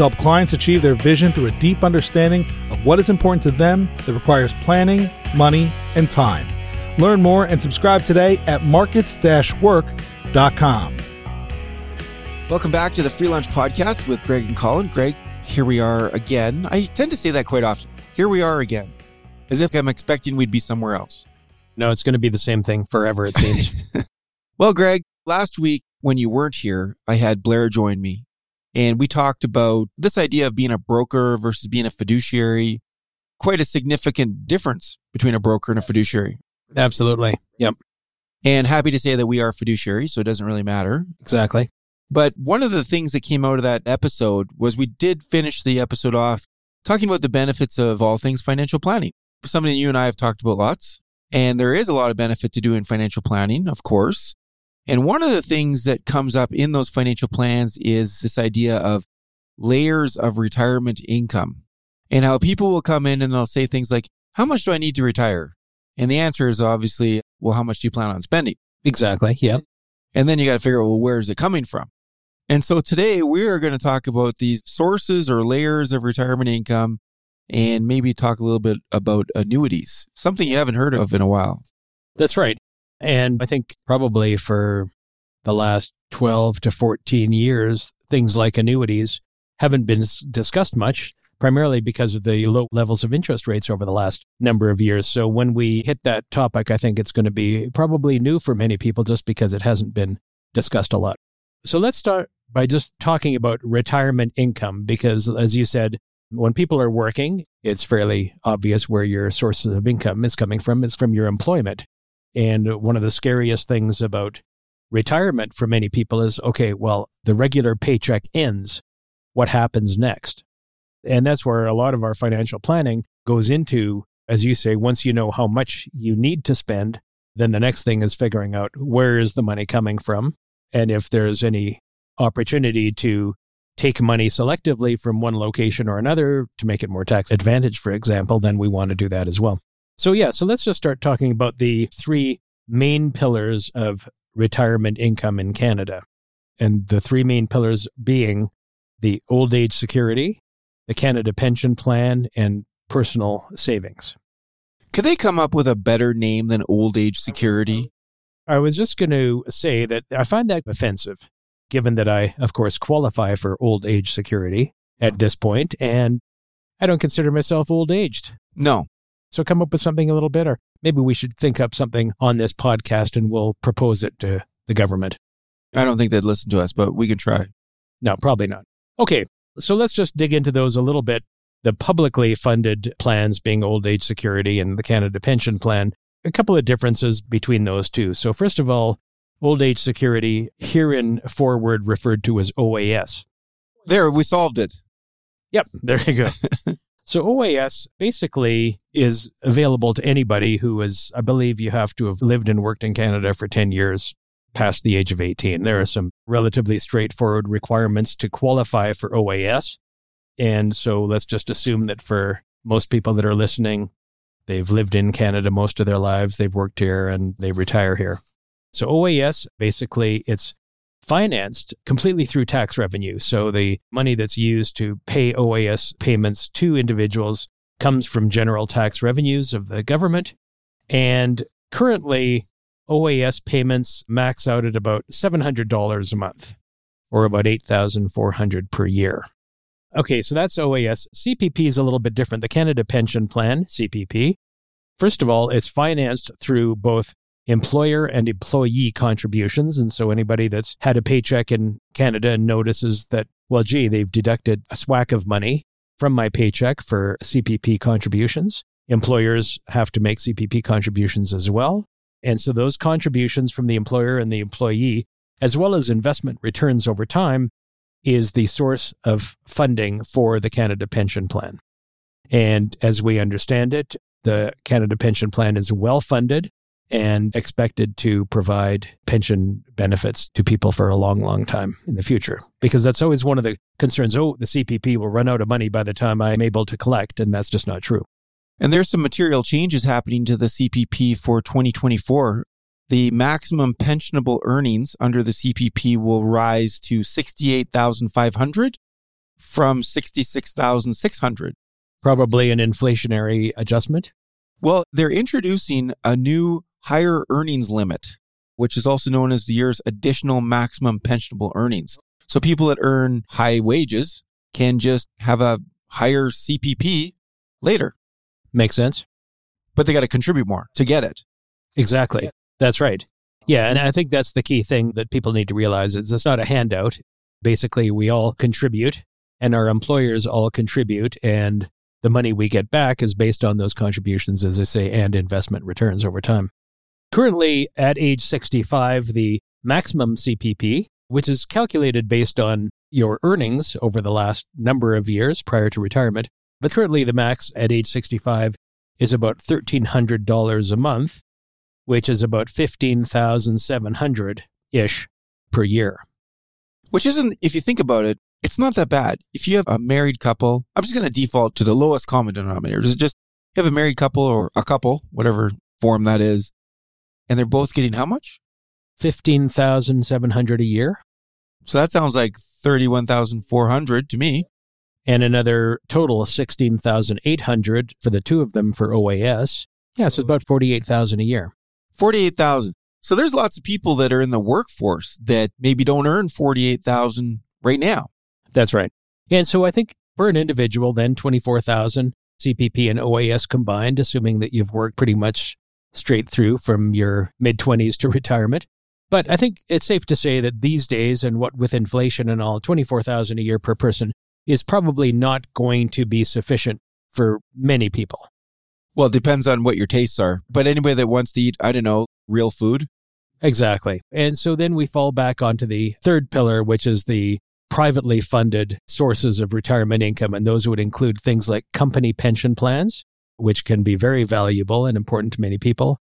to help clients achieve their vision through a deep understanding of what is important to them that requires planning, money, and time. Learn more and subscribe today at markets work.com. Welcome back to the Free Lunch Podcast with Greg and Colin. Greg, here we are again. I tend to say that quite often. Here we are again, as if I'm expecting we'd be somewhere else. No, it's going to be the same thing forever, it seems. well, Greg, last week when you weren't here, I had Blair join me and we talked about this idea of being a broker versus being a fiduciary. Quite a significant difference between a broker and a fiduciary. Absolutely. Yep. And happy to say that we are fiduciaries, so it doesn't really matter. Exactly. But one of the things that came out of that episode was we did finish the episode off talking about the benefits of all things financial planning. Something you and I have talked about lots. And there is a lot of benefit to doing financial planning, of course. And one of the things that comes up in those financial plans is this idea of layers of retirement income and how people will come in and they'll say things like, How much do I need to retire? And the answer is obviously, Well, how much do you plan on spending? Exactly. Yeah. And then you got to figure out, well, where is it coming from? And so today we are going to talk about these sources or layers of retirement income and maybe talk a little bit about annuities, something you haven't heard of in a while. That's right. And I think probably for the last 12 to 14 years, things like annuities haven't been discussed much, primarily because of the low levels of interest rates over the last number of years. So when we hit that topic, I think it's going to be probably new for many people just because it hasn't been discussed a lot. So let's start by just talking about retirement income, because as you said, when people are working, it's fairly obvious where your sources of income is coming from. It's from your employment. And one of the scariest things about retirement for many people is okay, well, the regular paycheck ends. What happens next? And that's where a lot of our financial planning goes into, as you say, once you know how much you need to spend, then the next thing is figuring out where is the money coming from. And if there's any opportunity to take money selectively from one location or another to make it more tax advantage, for example, then we want to do that as well. So, yeah, so let's just start talking about the three main pillars of retirement income in Canada. And the three main pillars being the old age security, the Canada Pension Plan, and personal savings. Could they come up with a better name than old age security? I was just going to say that I find that offensive, given that I, of course, qualify for old age security at this point, and I don't consider myself old aged. No, so come up with something a little better. Maybe we should think up something on this podcast and we'll propose it to the government. I don't think they'd listen to us, but we can try. No, probably not. Okay, so let's just dig into those a little bit. The publicly funded plans being old age security and the Canada Pension Plan, a couple of differences between those two. So, first of all, old age security, herein forward referred to as OAS. There, we solved it. Yep, there you go. So OAS basically is available to anybody who is, I believe you have to have lived and worked in Canada for 10 years past the age of 18. There are some relatively straightforward requirements to qualify for OAS. And so let's just assume that for most people that are listening, they've lived in Canada most of their lives, they've worked here, and they retire here. So OAS basically it's financed completely through tax revenue. So the money that's used to pay OAS payments to individuals comes from general tax revenues of the government. And currently, OAS payments max out at about $700 a month or about 8400 per year. Okay, so that's OAS. CPP is a little bit different. The Canada Pension Plan, CPP, first of all, it's financed through both employer and employee contributions. And so anybody that's had a paycheck in Canada and notices that, well, gee, they've deducted a swack of money from my paycheck for CPP contributions. Employers have to make CPP contributions as well. And so those contributions from the employer and the employee, as well as investment returns over time, is the source of funding for the Canada Pension Plan. And as we understand it, the Canada Pension Plan is well funded and expected to provide pension benefits to people for a long, long time in the future. Because that's always one of the concerns. Oh, the CPP will run out of money by the time I'm able to collect. And that's just not true. And there's some material changes happening to the CPP for 2024. The maximum pensionable earnings under the CPP will rise to 68,500 from 66,600. Probably an inflationary adjustment. Well, they're introducing a new higher earnings limit, which is also known as the year's additional maximum pensionable earnings. So people that earn high wages can just have a higher CPP later. Makes sense. But they got to contribute more to get it. Exactly. That's right. Yeah. And I think that's the key thing that people need to realize is it's not a handout. Basically, we all contribute and our employers all contribute. And the money we get back is based on those contributions, as I say, and investment returns over time. Currently, at age 65, the maximum CPP, which is calculated based on your earnings over the last number of years prior to retirement, but currently the max at age 65 is about $1,300 a month, which is about 15,700 ish per year. Which isn't, if you think about it, it's not that bad. If you have a married couple, I'm just going to default to the lowest common denominator. Is it just you have a married couple or a couple, whatever form that is, and they're both getting how much? 15,700 a year. So that sounds like 31,400 to me. And another total of 16,800 for the two of them for OAS. Yeah, so it's about 48,000 a year. 48,000. So there's lots of people that are in the workforce that maybe don't earn 48,000 right now. That's right. And so I think for an individual, then 24,000 CPP and OAS combined, assuming that you've worked pretty much straight through from your mid 20s to retirement. But I think it's safe to say that these days, and what with inflation and all, 24,000 a year per person is probably not going to be sufficient for many people. Well, it depends on what your tastes are. But anybody that wants to eat, I don't know, real food. Exactly. And so then we fall back onto the third pillar, which is the privately funded sources of retirement income. And those would include things like company pension plans, which can be very valuable and important to many people.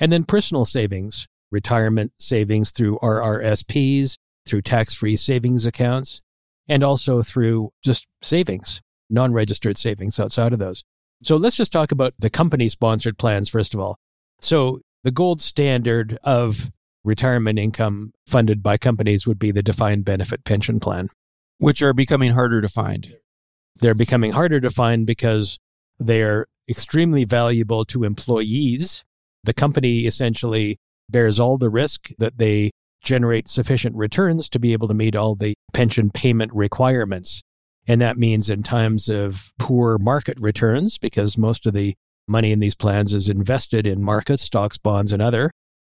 And then personal savings, retirement savings through RRSPs, through tax free savings accounts, and also through just savings, non registered savings outside of those. So let's just talk about the company sponsored plans, first of all. So the gold standard of retirement income funded by companies would be the defined benefit pension plan, which are becoming harder to find. They're becoming harder to find because they're extremely valuable to employees. The company essentially bears all the risk that they generate sufficient returns to be able to meet all the pension payment requirements. And that means in times of poor market returns, because most of the money in these plans is invested in markets, stocks, bonds, and other,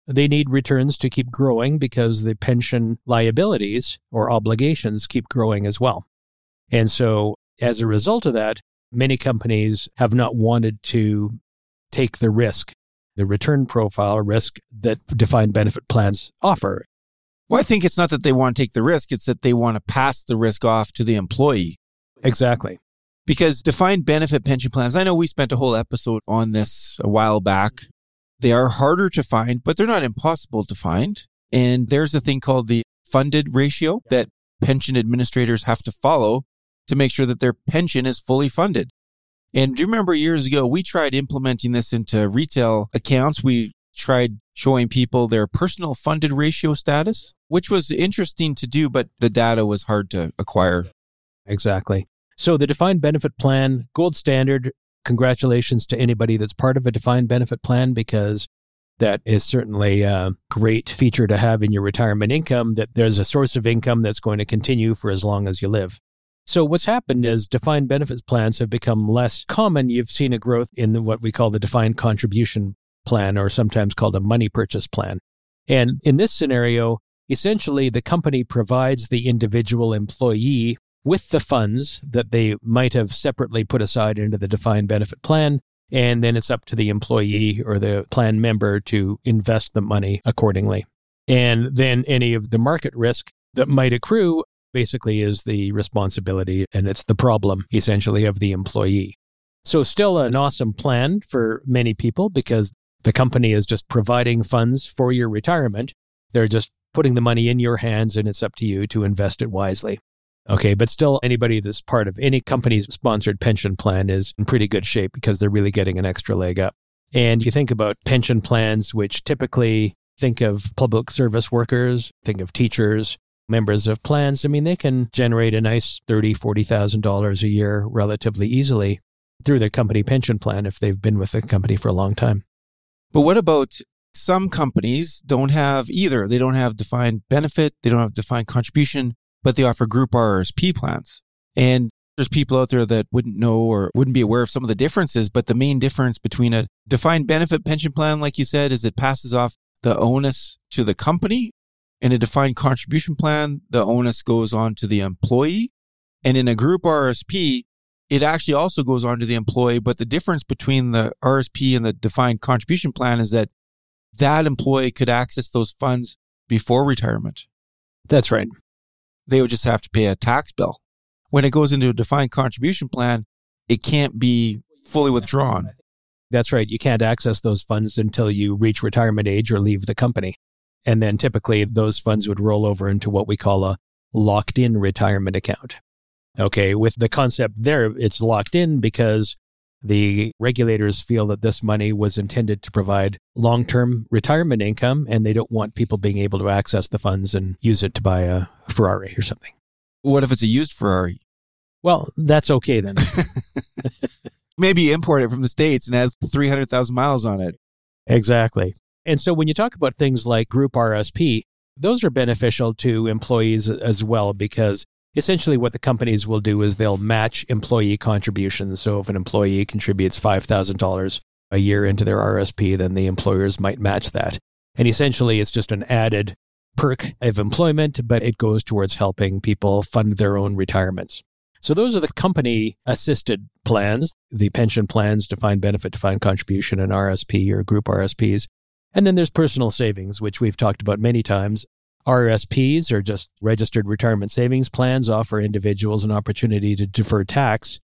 they need returns to keep growing because the pension liabilities or obligations keep growing as well. And so as a result of that, many companies have not wanted to take the risk, the return profile risk that defined benefit plans offer. Well, I think it's not that they want to take the risk, it's that they want to pass the risk off to the employee. Exactly. Because defined benefit pension plans, I know we spent a whole episode on this a while back. They are harder to find, but they're not impossible to find. And there's a thing called the funded ratio that pension administrators have to follow to make sure that their pension is fully funded. And do you remember years ago, we tried implementing this into retail accounts? We tried showing people their personal funded ratio status, which was interesting to do, but the data was hard to acquire. Exactly. So the defined benefit plan, gold standard, congratulations to anybody that's part of a defined benefit plan because that is certainly a great feature to have in your retirement income that there's a source of income that's going to continue for as long as you live. So what's happened is defined benefits plans have become less common. You've seen a growth in the, what we call the defined contribution plan, or sometimes called a money purchase plan. And in this scenario, essentially the company provides the individual employee with the funds that they might have separately put aside into the defined benefit plan. And then it's up to the employee or the plan member to invest the money accordingly. And then any of the market risk that might accrue basically is the responsibility and it's the problem essentially of the employee. So, still an awesome plan for many people because the company is just providing funds for your retirement. They're just putting the money in your hands and it's up to you to invest it wisely. Okay, but still, anybody that's part of any company's sponsored pension plan is in pretty good shape because they're really getting an extra leg up. And you think about pension plans, which typically think of public service workers, think of teachers, members of plans. I mean, they can generate a nice thirty, forty thousand dollars a year relatively easily through their company pension plan if they've been with the company for a long time. But what about some companies don't have either? They don't have defined benefit, they don't have defined contribution, but they offer group RRSP plans. And there's people out there that wouldn't know or wouldn't be aware of some of the differences, but the main difference between a defined benefit pension plan, like you said, is it passes off the onus to the company. In a defined contribution plan, the onus goes on to the employee. And in a group RSP, it actually also goes on to the employee. But the difference between the RSP and the defined contribution plan is that that employee could access those funds before retirement. That's right they would just have to pay a tax bill. When it goes into a defined contribution plan, it can't be fully withdrawn. That's right. You can't access those funds until you reach retirement age or leave the company. And then typically those funds would roll over into what we call a locked in retirement account. Okay. With the concept there, it's locked in because the regulators feel that this money was intended to provide long term retirement income, and they don't want people being able to access the funds and use it to buy a Ferrari or something. What if it's a used Ferrari? Well, that's okay then. Maybe import it from the States and has 300,000 miles on it. Exactly. And so when you talk about things like group RSP, those are beneficial to employees as well because essentially what the companies will do is they'll match employee contributions. So if an employee contributes $5,000 a year into their RSP, then the employers might match that. And essentially it's just an added perk of employment, but it goes towards helping people fund their own retirements. So those are the company assisted plans, the pension plans, defined benefit, defined contribution, and RSP or group RSPs. And then there's personal savings, which we've talked about many times. RSPs or just registered retirement savings plans offer individuals an opportunity to defer tax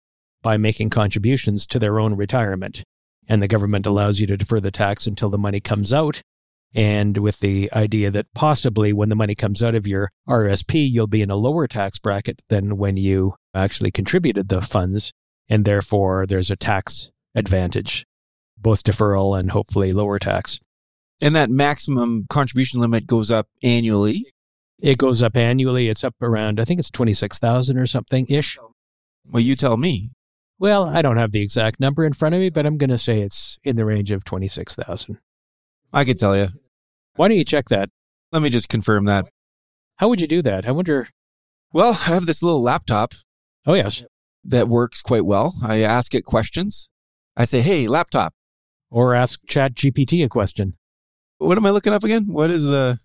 by making contributions to their own retirement. And the government allows you to defer the tax until the money comes out. And with the idea that possibly when the money comes out of your RSP, you'll be in a lower tax bracket than when you actually contributed the funds. And therefore, there's a tax advantage, both deferral and hopefully lower tax. And that maximum contribution limit goes up annually. It goes up annually. It's up around, I think it's 26,000 or something ish. Well, you tell me. Well, I don't have the exact number in front of me, but I'm going to say it's in the range of 26,000. I could tell you. Why don't you check that? Let me just confirm that. How would you do that? I wonder. Well, I have this little laptop. Oh, yes. That works quite well. I ask it questions. I say, hey, laptop. Or ask Chat GPT a question. What am I looking up again? What is the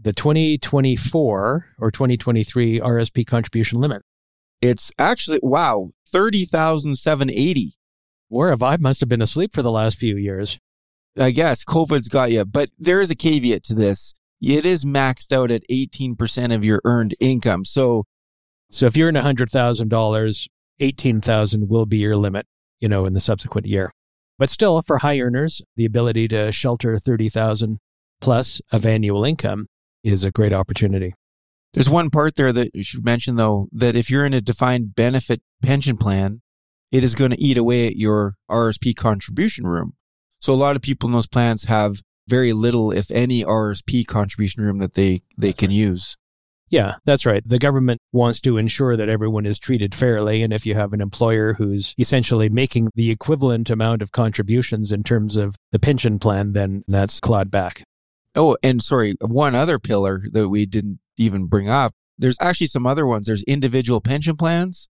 the 2024 or 2023 RSP contribution limit? It's actually wow, 30,780. Where have I must have been asleep for the last few years. I guess COVID's got you, but there is a caveat to this. It is maxed out at 18% of your earned income. So so if you're in $100,000, 18,000 will be your limit, you know, in the subsequent year. But still, for high earners, the ability to shelter 30,000 plus of annual income is a great opportunity. There's one part there that you should mention, though, that if you're in a defined benefit pension plan, it is going to eat away at your RSP contribution room. So a lot of people in those plans have very little, if any, RSP contribution room that they, they can use. Yeah, that's right. The government wants to ensure that everyone is treated fairly. And if you have an employer who's essentially making the equivalent amount of contributions in terms of the pension plan, then that's clawed back. Oh, and sorry, one other pillar that we didn't even bring up. There's actually some other ones. There's individual pension plans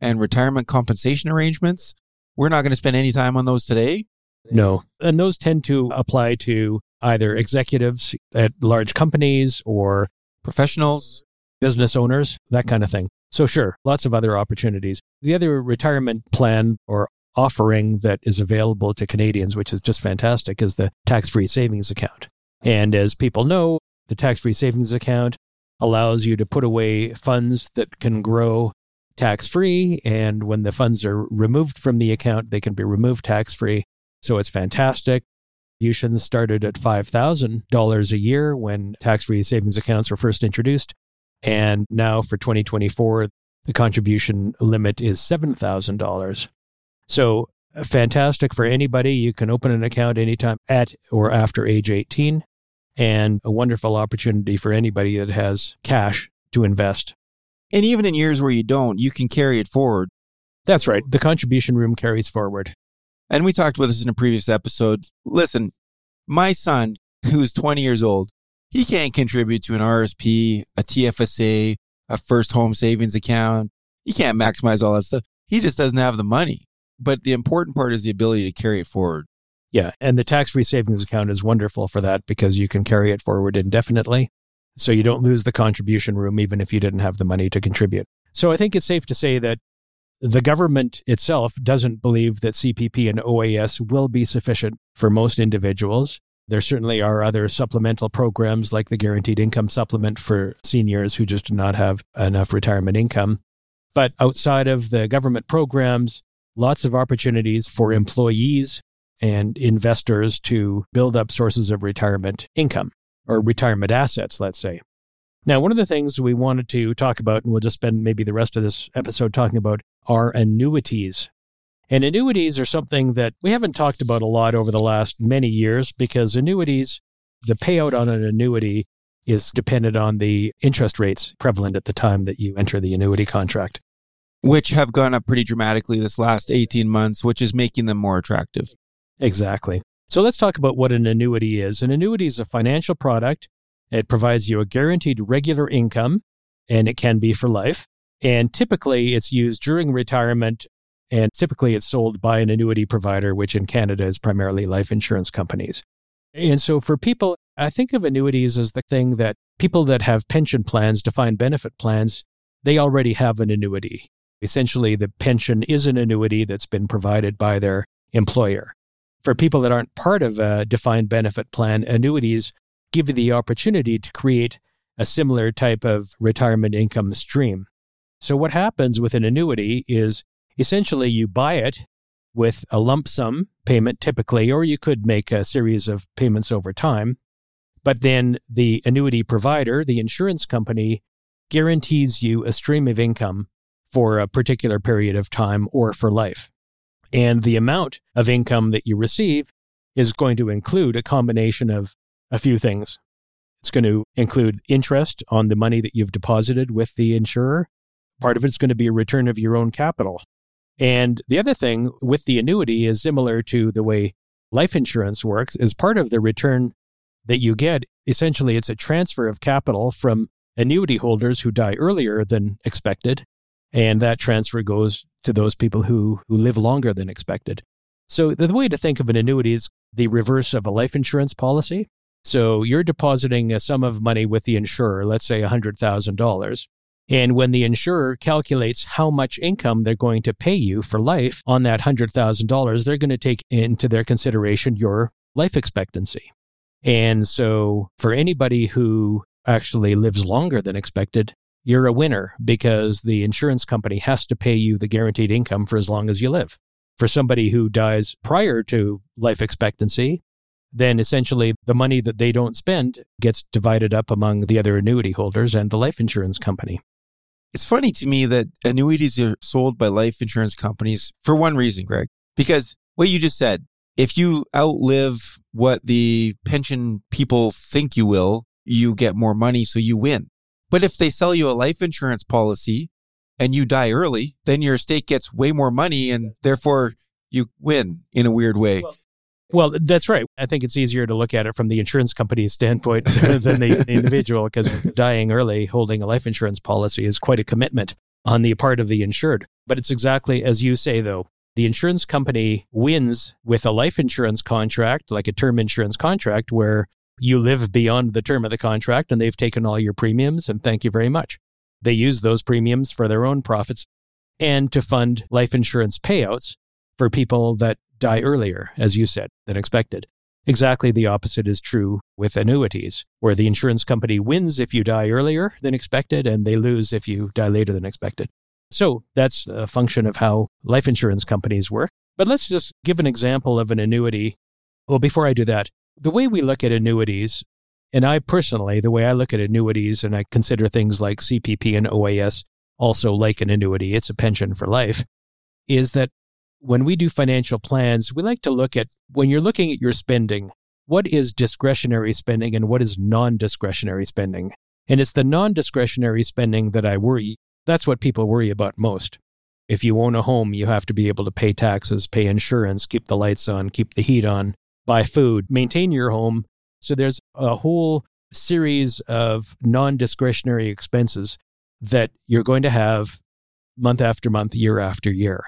and retirement compensation arrangements. We're not going to spend any time on those today. No. And those tend to apply to either executives at large companies or professionals, business owners, that kind of thing. So, sure, lots of other opportunities. The other retirement plan or offering that is available to Canadians, which is just fantastic, is the tax free savings account. And as people know, the tax free savings account allows you to put away funds that can grow tax free. And when the funds are removed from the account, they can be removed tax free. So it's fantastic. Contributions started at $5,000 a year when tax free savings accounts were first introduced. And now for 2024, the contribution limit is $7,000. So fantastic for anybody. You can open an account anytime at or after age 18, and a wonderful opportunity for anybody that has cash to invest. And even in years where you don't, you can carry it forward. That's right. The contribution room carries forward. And we talked about this in a previous episode. Listen, my son, who's 20 years old, he can't contribute to an RSP, a TFSA, a first home savings account. He can't maximize all that stuff. He just doesn't have the money. But the important part is the ability to carry it forward. Yeah. And the tax free savings account is wonderful for that because you can carry it forward indefinitely. So you don't lose the contribution room even if you didn't have the money to contribute. So I think it's safe to say that the government itself doesn't believe that CPP and OAS will be sufficient for most individuals. There certainly are other supplemental programs like the guaranteed income supplement for seniors who just do not have enough retirement income. But outside of the government programs, lots of opportunities for employees and investors to build up sources of retirement income or retirement assets, let's say. Now, one of the things we wanted to talk about, and we'll just spend maybe the rest of this episode talking about, are annuities. And annuities are something that we haven't talked about a lot over the last many years because annuities, the payout on an annuity is dependent on the interest rates prevalent at the time that you enter the annuity contract. Which have gone up pretty dramatically this last 18 months, which is making them more attractive. Exactly. So let's talk about what an annuity is. An annuity is a financial product. It provides you a guaranteed regular income, and it can be for life. And typically, it's used during retirement, and typically, it's sold by an annuity provider, which in Canada is primarily life insurance companies. And so, for people, I think of annuities as the thing that people that have pension plans, defined benefit plans, they already have an annuity. Essentially, the pension is an annuity that's been provided by their employer. For people that aren't part of a defined benefit plan, annuities give you the opportunity to create a similar type of retirement income stream. So, what happens with an annuity is essentially you buy it with a lump sum payment typically, or you could make a series of payments over time. But then the annuity provider, the insurance company, guarantees you a stream of income for a particular period of time or for life. And the amount of income that you receive is going to include a combination of a few things. It's going to include interest on the money that you've deposited with the insurer. Part of it's going to be a return of your own capital. And the other thing with the annuity is similar to the way life insurance works is part of the return that you get. Essentially, it's a transfer of capital from annuity holders who die earlier than expected. And that transfer goes to those people who, who live longer than expected. So the way to think of an annuity is the reverse of a life insurance policy. So you're depositing uh, a sum of money with the insurer, let's say $100,000. And when the insurer calculates how much income they're going to pay you for life on that $100,000, they're going to take into their consideration your life expectancy. And so for anybody who actually lives longer than expected, you're a winner because the insurance company has to pay you the guaranteed income for as long as you live. For somebody who dies prior to life expectancy, then essentially the money that they don't spend gets divided up among the other annuity holders and the life insurance company. It's funny to me that annuities are sold by life insurance companies for one reason, Greg, because what you just said, if you outlive what the pension people think you will, you get more money, so you win. But if they sell you a life insurance policy and you die early, then your estate gets way more money and therefore you win in a weird way. Well, well, that's right. I think it's easier to look at it from the insurance company's standpoint than the, individual because dying early holding a life insurance policy is quite a commitment on the part of the insured. But it's exactly as you say, though. The insurance company wins with a life insurance contract, like a term insurance contract, where you live beyond the term of the contract and they've taken all your premiums and thank you very much. They use those premiums for their own profits and to fund life insurance payouts for people that die earlier, as you said, than expected. Exactly the opposite is true with annuities, where the insurance company wins if you die earlier than expected and they lose if you die later than expected. So that's a function of how life insurance companies work. But let's just give an example of an annuity. Well, before I do that, the way we look at annuities, and I personally, the way I look at annuities and I consider things like CPP and OAS also like an annuity, it's a pension for life, is that when we do financial plans, we like to look at when you're looking at your spending, what is discretionary spending and what is non discretionary spending? And it's the non discretionary spending that I worry. That's what people worry about most. If you own a home, you have to be able to pay taxes, pay insurance, keep the lights on, keep the heat on, buy food, maintain your home. So there's a whole series of non discretionary expenses that you're going to have month after month, year after year.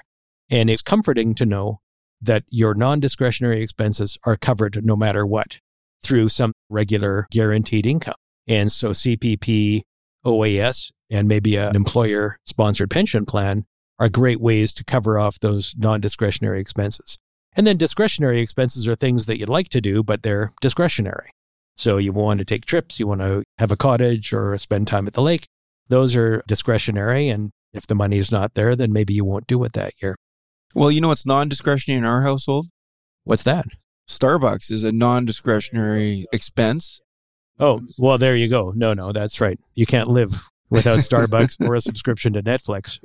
And it's comforting to know that your non discretionary expenses are covered no matter what through some regular guaranteed income. And so CPP, OAS, and maybe an employer sponsored pension plan are great ways to cover off those non discretionary expenses. And then discretionary expenses are things that you'd like to do, but they're discretionary. So you want to take trips, you want to have a cottage or spend time at the lake. Those are discretionary. And if the money is not there, then maybe you won't do it that year. Well, you know what's non discretionary in our household? What's that? Starbucks is a non discretionary expense. Oh, well, there you go. No, no, that's right. You can't live without Starbucks or a subscription to Netflix.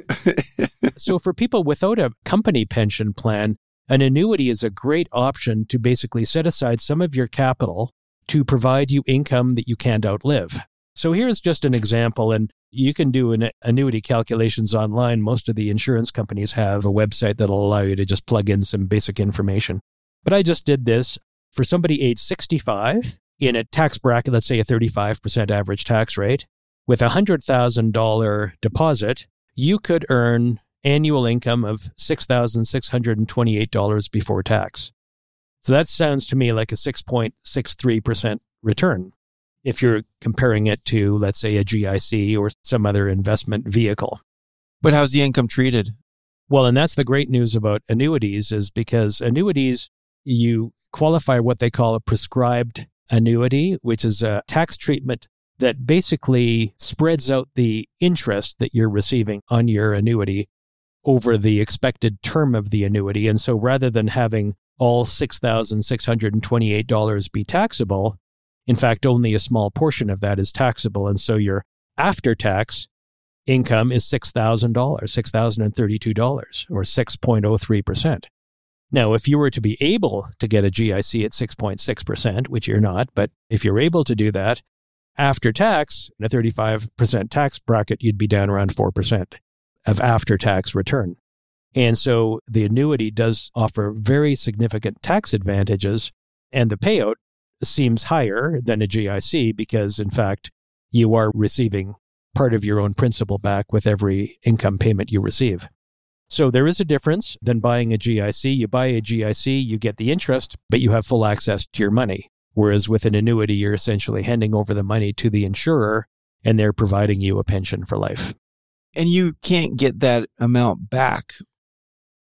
so, for people without a company pension plan, an annuity is a great option to basically set aside some of your capital to provide you income that you can't outlive. So, here's just an example. And you can do an annuity calculations online. Most of the insurance companies have a website that'll allow you to just plug in some basic information. But I just did this for somebody age 65 in a tax bracket, let's say a 35% average tax rate, with a $100,000 deposit, you could earn annual income of $6,628 before tax. So that sounds to me like a 6.63% return if you're comparing it to, let's say, a GIC or some other investment vehicle. But how's the income treated? Well, and that's the great news about annuities is because annuities, you qualify what they call a prescribed annuity, which is a tax treatment that basically spreads out the interest that you're receiving on your annuity over the expected term of the annuity. And so rather than having all $6,628 be taxable, in fact, only a small portion of that is taxable. And so your after tax income is $6,000, $6,032, or 6.03%. Now, if you were to be able to get a GIC at 6.6%, which you're not, but if you're able to do that, after tax, in a 35% tax bracket, you'd be down around 4% of after tax return. And so the annuity does offer very significant tax advantages, and the payout seems higher than a GIC because, in fact, you are receiving part of your own principal back with every income payment you receive. So there is a difference than buying a GIC. You buy a GIC, you get the interest, but you have full access to your money. Whereas with an annuity, you're essentially handing over the money to the insurer and they're providing you a pension for life. And you can't get that amount back.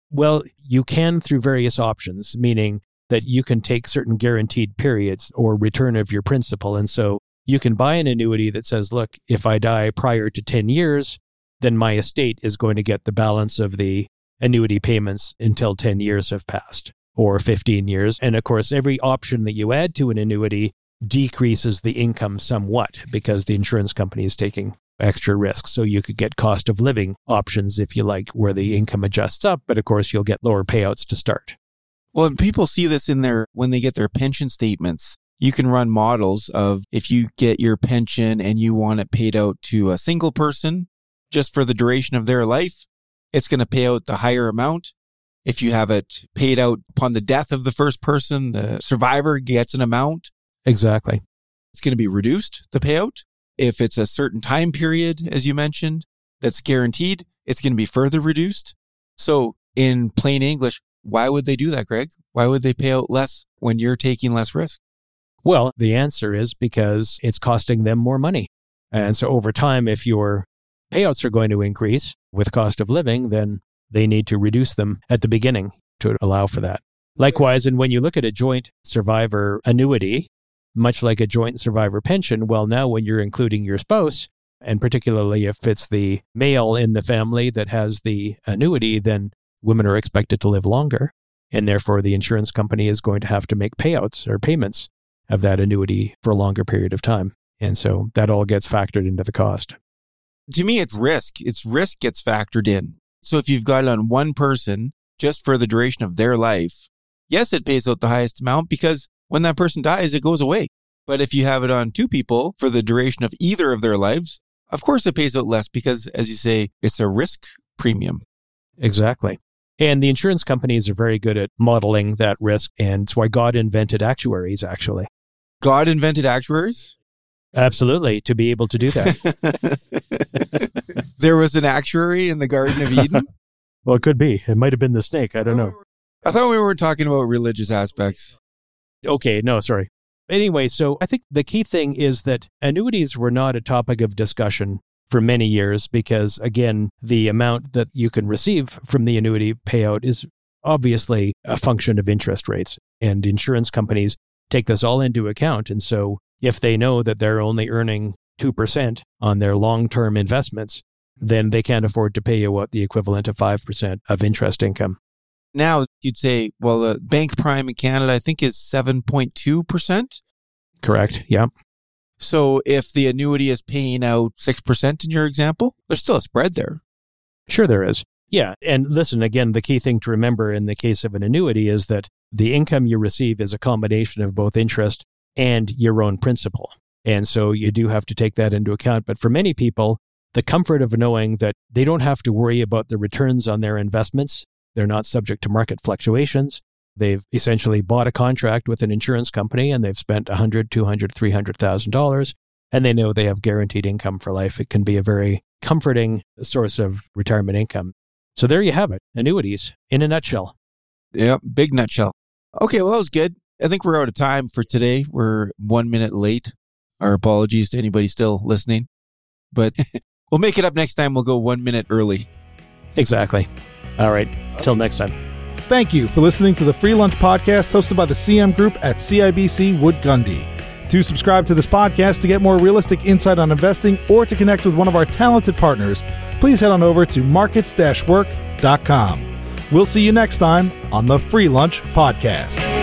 Well, you can through various options, meaning that you can take certain guaranteed periods or return of your principal. And so you can buy an annuity that says, look, if I die prior to 10 years, then my estate is going to get the balance of the annuity payments until 10 years have passed or 15 years. And of course, every option that you add to an annuity decreases the income somewhat because the insurance company is taking extra risk. So you could get cost of living options if you like, where the income adjusts up, but of course you'll get lower payouts to start. Well, people see this in their, when they get their pension statements, you can run models of if you get your pension and you want it paid out to a single person just for the duration of their life, it's going to pay out the higher amount. If you have it paid out upon the death of the first person, the survivor gets an amount. Exactly. It's going to be reduced, the payout. If it's a certain time period, as you mentioned, that's guaranteed, it's going to be further reduced. So in plain English, why would they do that, Greg? Why would they pay out less when you're taking less risk? Well, the answer is because it's costing them more money. And so over time, if your payouts are going to increase with cost of living, then they need to reduce them at the beginning to allow for that. Likewise, and when you look at a joint survivor annuity, much like a joint survivor pension, well, now when you're including your spouse, And particularly if it's the male in the family that has the annuity, then women are expected to live longer. And therefore, the insurance company is going to have to make payouts or payments of that annuity for a longer period of time. And so that all gets factored into the cost. To me, it's risk. It's risk gets factored in. So if you've got it on one person just for the duration of their life, yes, it pays out the highest amount because when that person dies, it goes away. But if you have it on two people for the duration of either of their lives, of course it pays out less because, as you say, it's a risk premium. Exactly. And the insurance companies are very good at modeling that risk. And it's why God invented actuaries, actually. God invented actuaries? Absolutely, to be able to do that. there was an actuary in the Garden of Eden? well, it could be. It might have been the snake. I don't know. I thought we were talking about religious aspects. Okay, no, sorry. Anyway, so I think the key thing is that annuities were not a topic of discussion for many years because, again, the amount that you can receive from the annuity payout is obviously a function of interest rates. And insurance companies take this all into account. And so if they know that they're only earning 2% on their long term investments, then they can't afford to pay you what the equivalent of 5% of interest income. Now you'd say, well, the bank prime in Canada, I think, is 7.2%. Correct. Yeah. So if the annuity is paying out 6% in your example, there's still a spread there. Sure, there is. Yeah. And listen, again, the key thing to remember in the case of an annuity is that the income you receive is a combination of both interest and your own principal. And so you do have to take that into account. But for many people, the comfort of knowing that they don't have to worry about the returns on their investments, they're not subject to market fluctuations. They've essentially bought a contract with an insurance company and they've spent $100, $200, $300,000 and they know they have guaranteed income for life. It can be a very comforting source of retirement income. So there you have it, annuities in a nutshell. Yeah, big nutshell. Okay, well, that was good. I think we're out of time for today. We're one minute late. Our apologies to anybody still listening, but we'll make it up next time. We'll go one minute early. Exactly. All right. Till next time. Thank you for listening to the Free Lunch Podcast hosted by the CM Group at CIBC Wood Gundy. To subscribe to this podcast to get more realistic insight on investing or to connect with one of our talented partners, please head on over to markets work.com. We'll see you next time on the Free Lunch Podcast.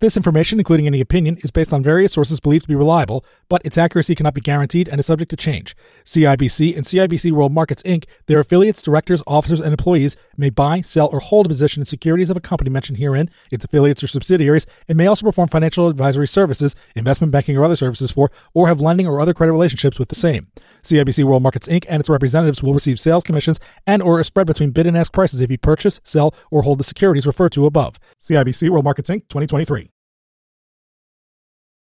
This information, including any opinion, is based on various sources believed to be reliable, but its accuracy cannot be guaranteed and is subject to change. CIBC and CIBC World Markets Inc., their affiliates, directors, officers, and employees may buy, sell, or hold a position in securities of a company mentioned herein, its affiliates or subsidiaries, and may also perform financial advisory services, investment banking, or other services for, or have lending or other credit relationships with the same. CIBC World Markets Inc. and its representatives will receive sales commissions and or a spread between bid and ask prices if you purchase, sell, or hold the securities referred to above. CIBC World Markets Inc. 2023.